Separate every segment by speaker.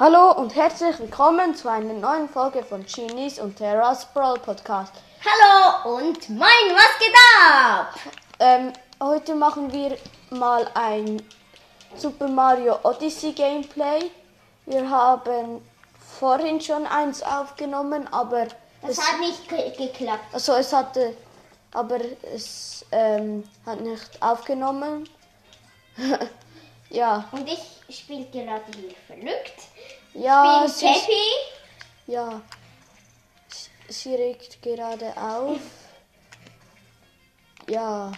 Speaker 1: Hallo und herzlich willkommen zu einer neuen Folge von Genies und Terras Brawl Podcast.
Speaker 2: Hallo und moin, was geht ab?
Speaker 1: Ähm, heute machen wir mal ein Super Mario Odyssey Gameplay. Wir haben vorhin schon eins aufgenommen, aber
Speaker 2: Das
Speaker 1: es,
Speaker 2: hat nicht ge geklappt.
Speaker 1: also es hatte, aber es ähm, hat nicht aufgenommen. ja,
Speaker 2: Und ich spiele gerade hier verrückt.
Speaker 1: Ja, ist-
Speaker 2: Peppy.
Speaker 1: Ja, sie regt gerade auf. Ja,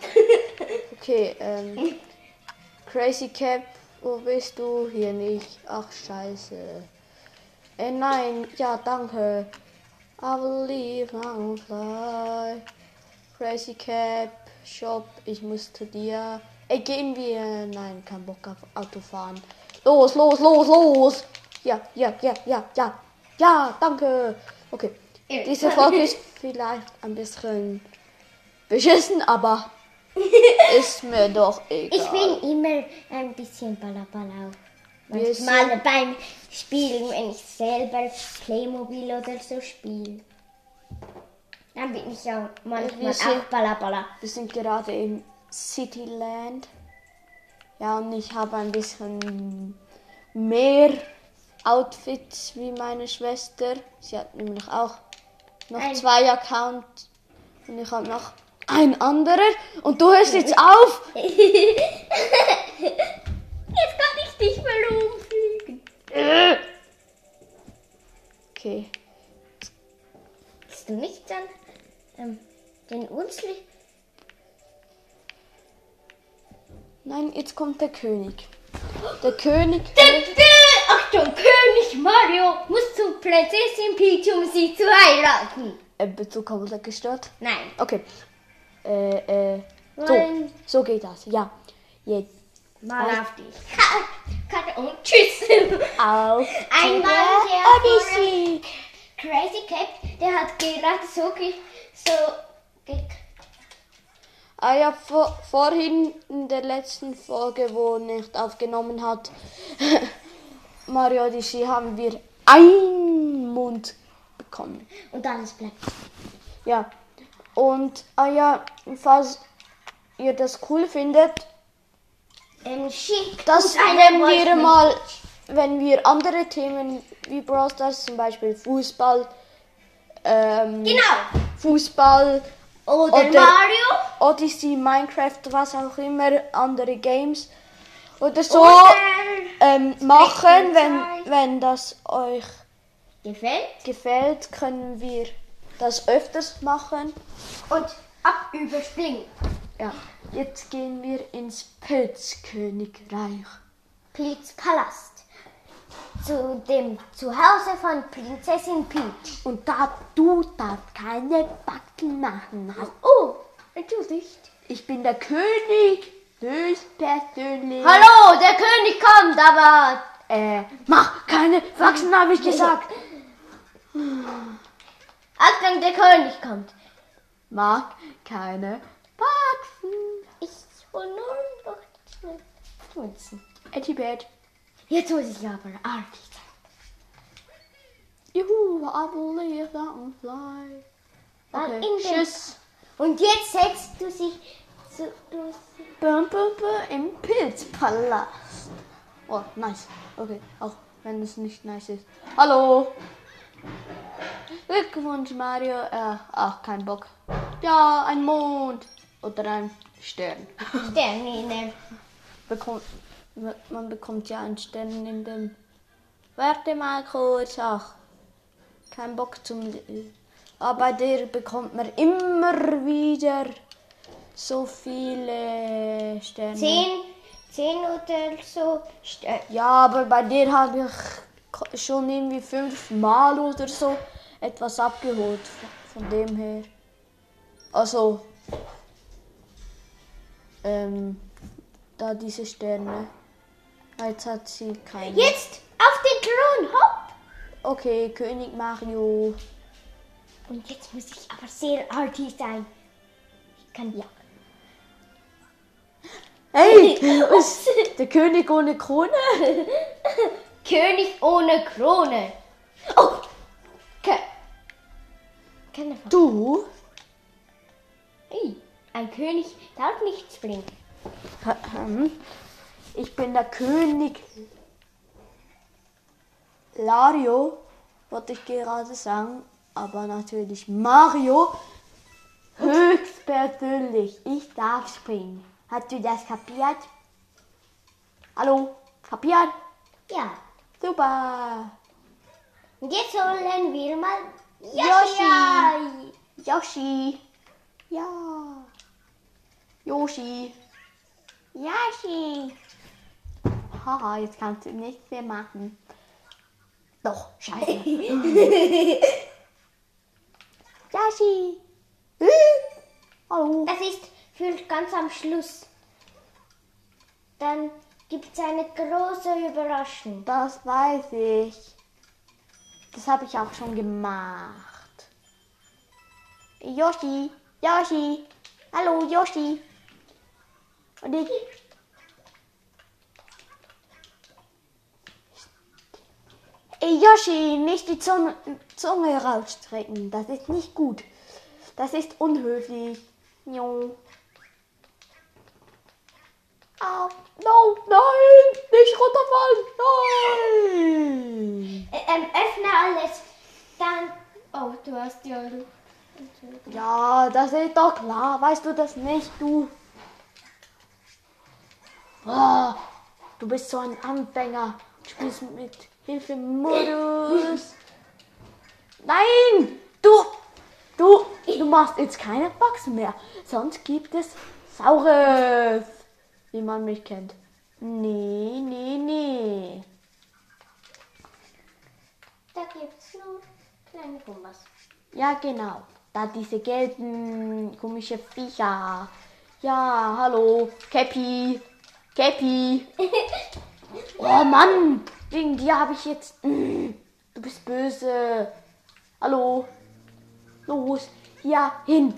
Speaker 1: okay. Ähm, Crazy Cap, wo bist du? Hier nicht. Ach, scheiße. Äh, nein, ja, danke. I will leave now fly. Crazy Cap, Shop, ich muss zu dir. Ey, gehen wir. Nein, kein Bock auf Autofahren. Los, los, los, los. Ja, ja, ja, ja, ja. Ja, danke. Okay.
Speaker 2: Ja.
Speaker 1: Diese Folge ist vielleicht ein bisschen beschissen, aber ist mir doch egal.
Speaker 2: Ich bin immer ein bisschen balabala.
Speaker 1: Wir
Speaker 2: Manchmal beim Spielen, wenn ich selber Playmobil oder so spiele. Dann bin ich auch manchmal
Speaker 1: sind-
Speaker 2: auch balabala.
Speaker 1: Wir sind gerade im Cityland. Ja, und ich habe ein bisschen mehr Outfits wie meine Schwester. Sie hat nämlich auch noch
Speaker 2: Ein-
Speaker 1: zwei Accounts. Und ich habe noch ein anderer. Und du hörst jetzt auf.
Speaker 2: Jetzt kann ich dich mal umfliegen.
Speaker 1: Okay.
Speaker 2: Bist du nicht dann ähm, den Unsli?
Speaker 1: Nein, jetzt kommt der König. Der König.
Speaker 2: Achtung, König Mario muss zu Prinzessin Peach, um sie zu heiraten.
Speaker 1: Äh, Bezug komplett gestört.
Speaker 2: Nein.
Speaker 1: Okay. Äh, äh. So,
Speaker 2: Nein.
Speaker 1: so geht das. Ja. Jetzt.
Speaker 2: Mal auf Ka- Karte und tschüss.
Speaker 1: Auf
Speaker 2: Einmal der
Speaker 1: Odyssey.
Speaker 2: Crazy Cat, der hat gerade so ge so ge
Speaker 1: Ah ja, vor, vorhin in der letzten Folge, wo nicht aufgenommen hat, Mario Odyssey, haben wir einen Mund bekommen.
Speaker 2: und alles bleibt.
Speaker 1: Ja. Und, ah ja, falls ihr das cool findet,
Speaker 2: Ähm,
Speaker 1: das wenn wir mal, wenn wir andere Themen wie Brawl Stars, zum Beispiel Fußball, ähm,
Speaker 2: Genau.
Speaker 1: Fußball,
Speaker 2: Oder,
Speaker 1: Oder-
Speaker 2: Mario.
Speaker 1: Odyssey, Minecraft, was auch immer, andere Games oder so
Speaker 2: Oder
Speaker 1: ähm, machen, wenn, wenn das euch
Speaker 2: gefällt.
Speaker 1: gefällt, können wir das öfters machen.
Speaker 2: Und ab überspringen.
Speaker 1: Ja, jetzt gehen wir ins Pilzkönigreich.
Speaker 2: Peach's Palast. Zu dem Zuhause von Prinzessin Peach.
Speaker 1: Und da du darfst keine Backen machen hast.
Speaker 2: Oh, entschuldigt.
Speaker 1: Ich bin der König, höchstpersönlich.
Speaker 2: Hallo, der König kommt, aber
Speaker 1: Äh, mach keine Faxen, habe ich gesagt.
Speaker 2: Achtung, der König kommt.
Speaker 1: Mag keine Faxen.
Speaker 2: Ich hol nur noch schnell Münzen.
Speaker 1: Etibet.
Speaker 2: Jetzt muss ich aber artig sein.
Speaker 1: Juhu, I believe that and fly. Okay, tschüss.
Speaker 2: Und jetzt setzt du sich
Speaker 1: Im Pilzpalast. Oh, nice. Okay, auch wenn es nicht nice ist. Hallo. Glückwunsch, Mario. Äh, ach, kein Bock. Ja, ein Mond. Oder ein Stern.
Speaker 2: Sternine.
Speaker 1: bekommt, man bekommt ja einen Stern in dem. Warte mal kurz. Ach, kein Bock zum. Aber bei der bekommt man immer wieder so viele Sterne.
Speaker 2: Zehn, zehn oder so. Stern.
Speaker 1: Ja, aber bei dir habe ich schon irgendwie fünfmal oder so etwas abgeholt. Von dem her. Also. Ähm, da diese Sterne. Jetzt hat sie keine.
Speaker 2: Jetzt auf den Thron, hopp!
Speaker 1: Okay, König Mario.
Speaker 2: Und jetzt muss ich aber sehr artig sein. Ich kann ja.
Speaker 1: Hey, was? Der König ohne Krone?
Speaker 2: König ohne Krone. Oh! Ke keine Frage.
Speaker 1: Du?
Speaker 2: Ey, ein König darf nicht springen.
Speaker 1: Ähm, Ich bin der König. Lario, wollte ich gerade sagen, aber natürlich Mario. Höchstpersönlich, ich darf springen. Hast du das kapiert? Hallo, kapiert?
Speaker 2: Ja.
Speaker 1: Super.
Speaker 2: Jetzt holen wir mal
Speaker 1: Yoshi. Yoshi. Ja. Yoshi. Yoshi. Haha, jetzt kannst du nichts mehr machen. Doch, scheiße. Yoshi. Hm? Hallo.
Speaker 2: Das ist für ganz am Schluss. Dann gibt es eine große Überraschung.
Speaker 1: Das weiß ich. Das habe ich auch schon gemacht. Yoshi, Yoshi, hallo Yoshi. Und ich. Yoshi, nicht die Zunge, Zunge rausstrecken. Das ist nicht gut. Das ist unhöflich. Jo. Ah, no, nein, nicht runterfallen, nein.
Speaker 2: Ä- Ähm, öffne alles. Dann. Oh, du hast ja.
Speaker 1: Ja, das ist doch klar. Weißt du das nicht, du? Ah, du bist so ein Anfänger. Du spielst mit Hilfe-Modus. Nein, du, du, du machst jetzt keine Boxen mehr. Sonst gibt es Saures, wie man mich kennt. Nee, nee, nee.
Speaker 2: Da gibt es nur kleine Gumbas.
Speaker 1: Ja, genau. Da diese gelben komische Viecher. Ja, hallo. Cappy. Cappy. Oh Mann. Wegen dir habe ich jetzt. Mm, Du bist böse. Hallo. Los. Hier hin.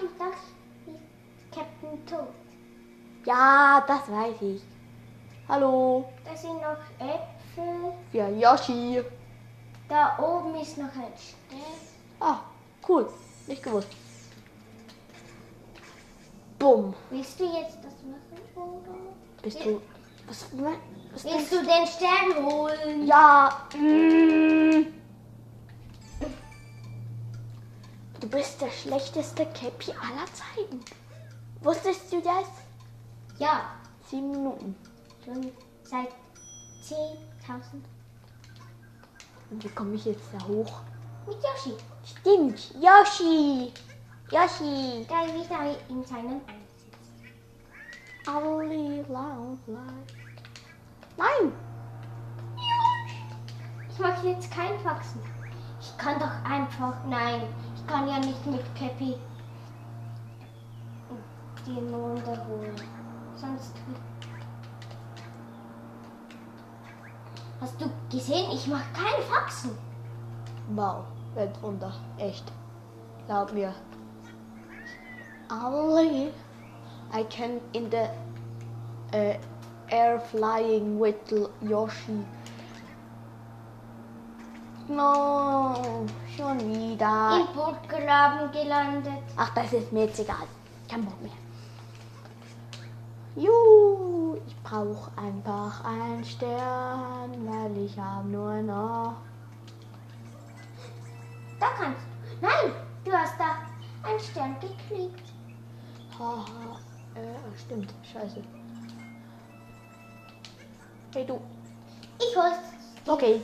Speaker 2: Dem Dach ist Captain Toad.
Speaker 1: Ja, das weiß ich. Hallo.
Speaker 2: Da sind noch Äpfel.
Speaker 1: Ja, Yoshi.
Speaker 2: Da oben ist noch ein Stern.
Speaker 1: Ah, cool. Nicht gewusst. Bumm.
Speaker 2: Willst du jetzt das machen? Oder?
Speaker 1: Bist du. Was, was
Speaker 2: Willst du den Stern holen?
Speaker 1: Ja. Mm. Du bist der schlechteste Cappy aller Zeiten. Wusstest du das?
Speaker 2: Ja,
Speaker 1: Sieben Minuten.
Speaker 2: schon seit 10.000
Speaker 1: Und wie komme ich jetzt da hoch?
Speaker 2: mit Yoshi.
Speaker 1: Stimmt. Yoshi. Yoshi.
Speaker 2: Da wieder in seinen Einsitz.
Speaker 1: Ali loud like. Nein.
Speaker 2: Ich mache jetzt kein Faxen. Ich kann doch einfach. Nein, ich kann ja nicht mit Cappy den runterholen. Sonst. Hast du gesehen? Ich mache kein Faxen.
Speaker 1: Wow. Weltwunder. Echt. Glaub mir. Ali. I can in the uh, air flying with Yoshi. No, schon wieder.
Speaker 2: Im Burggraben gelandet.
Speaker 1: Ach, das ist mir jetzt egal. Kein Bock mehr. Juhu, ich brauche einfach einen Stern, weil ich habe nur noch.
Speaker 2: Da kannst du. Nein, du hast da einen Stern gekriegt.
Speaker 1: Haha, äh, stimmt, scheiße. Hey du.
Speaker 2: Ich hol's.
Speaker 1: Okay,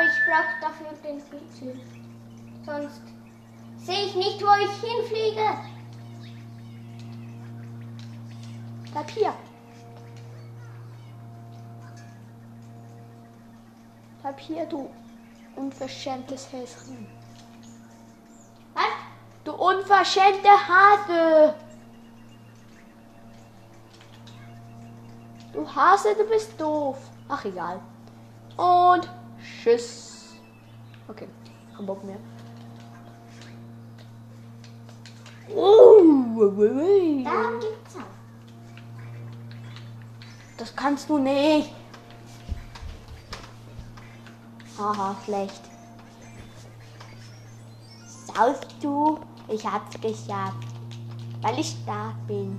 Speaker 2: Aber ich brauche dafür den Bildschirm. Sonst sehe ich nicht, wo ich hinfliege.
Speaker 1: bleib hier. Bleib hier, du unverschämtes Häschen.
Speaker 2: Was?
Speaker 1: Du unverschämte Hase! Du Hase, du bist doof. Ach, egal. Und tschüss. Okay, kein Bock mehr. Oh.
Speaker 2: Da gibt's auch.
Speaker 1: Das kannst du nicht. Haha, schlecht. Saust du? Ich hab's geschafft. Weil ich da bin.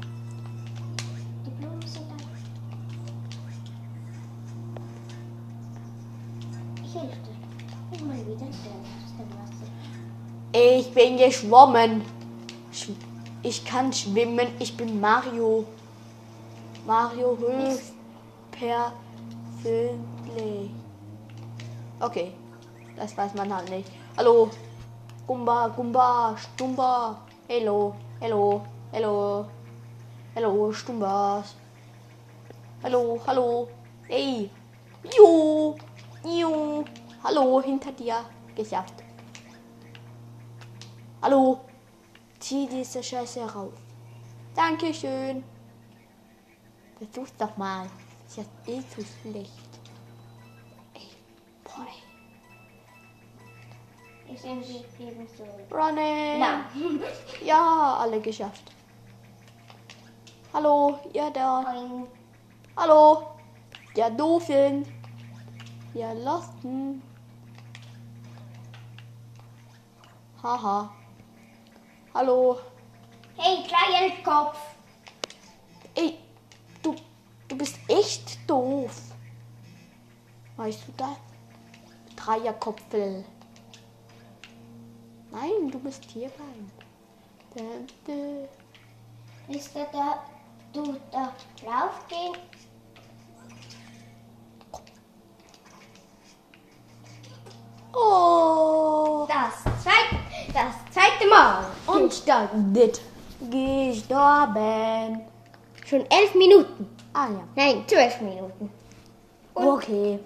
Speaker 2: Die Blumen sind da. Ich helfe dir. Guck mal wieder aus dem Wasser.
Speaker 1: Bin geschwommen. Sch- Ich kann schwimmen. Ich bin Mario. Mario höchst persönlich. Okay, das weiß man halt nicht. Hallo, Gumba, Gumba, Stumba. Hello, hello, hello, hello, Stumbas. Hallo, hallo. Hey, jo, jo. Hallo, hinter dir. Geschafft. Hallo, zieh diese Scheiße raus. Dankeschön. Versuch's doch mal. Ist ja eh zu schlecht. Ey, boy.
Speaker 2: Ich nehme sie eben so. Na.
Speaker 1: Ja, alle geschafft. Hallo, ihr da.
Speaker 2: Boing.
Speaker 1: Hallo, der Doofen. Ihr Losten. Haha. Hallo.
Speaker 2: Hey, Dreieckopf.
Speaker 1: Ey, du, du bist echt doof. Weißt du das? Dreierkopfel. Nein, du bist hierbei. Dä, dä.
Speaker 2: Willst du da, du da raufgehen?
Speaker 1: Oh.
Speaker 2: Das zweite, das zweite Mal.
Speaker 1: Und dann dit. Gestorben.
Speaker 2: Schon elf Minuten.
Speaker 1: Ah ja.
Speaker 2: Nein, zwölf Minuten. Und-
Speaker 1: Okay.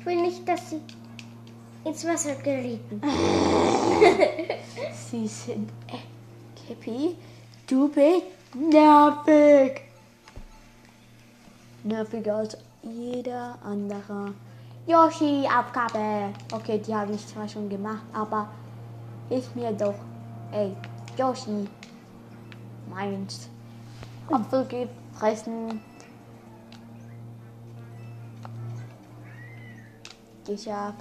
Speaker 2: Ich will nicht, dass sie ins Wasser gerieten.
Speaker 1: Sie sind äh, Cappy. Du bist nervig. Nerviger als jeder andere. Yoshi, Aufgabe. Okay, die habe ich zwar schon gemacht, aber hilf mir doch. Ey, Yoshi. Meins. Apfel gefressen. Geschafft.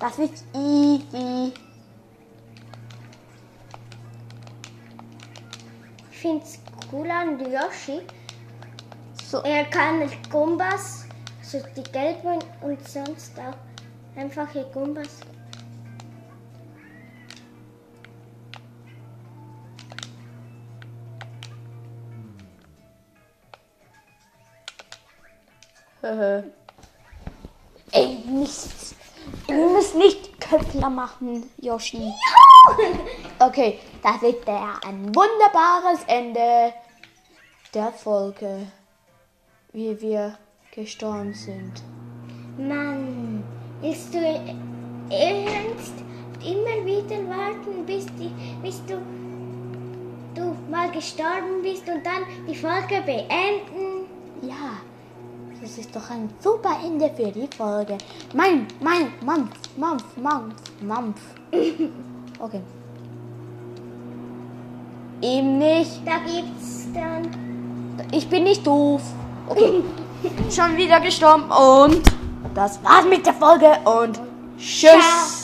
Speaker 1: Das ist easy.
Speaker 2: Ich finde es cool an Yoshi.
Speaker 1: So,
Speaker 2: Er kann mit Gumbas, so die gelben und sonst auch einfache Gumbas.
Speaker 1: Ey, nicht. Du musst nicht Köpfler machen, Yoshi. Okay, das ist der ein wunderbares Ende der Folge, wie wir gestorben sind.
Speaker 2: Mann, willst du ernst immer wieder warten, bis, die, bis du, du mal gestorben bist und dann die Folge beenden?
Speaker 1: Ja, das ist doch ein super Ende für die Folge. Mein, mein, Mampf, Mampf, Mampf, Mampf. Okay. Ihm nicht.
Speaker 2: Da gibt's dann.
Speaker 1: Ich bin nicht doof. Okay. Schon wieder gestorben und das war's mit der Folge und tschüss.
Speaker 2: Ciao.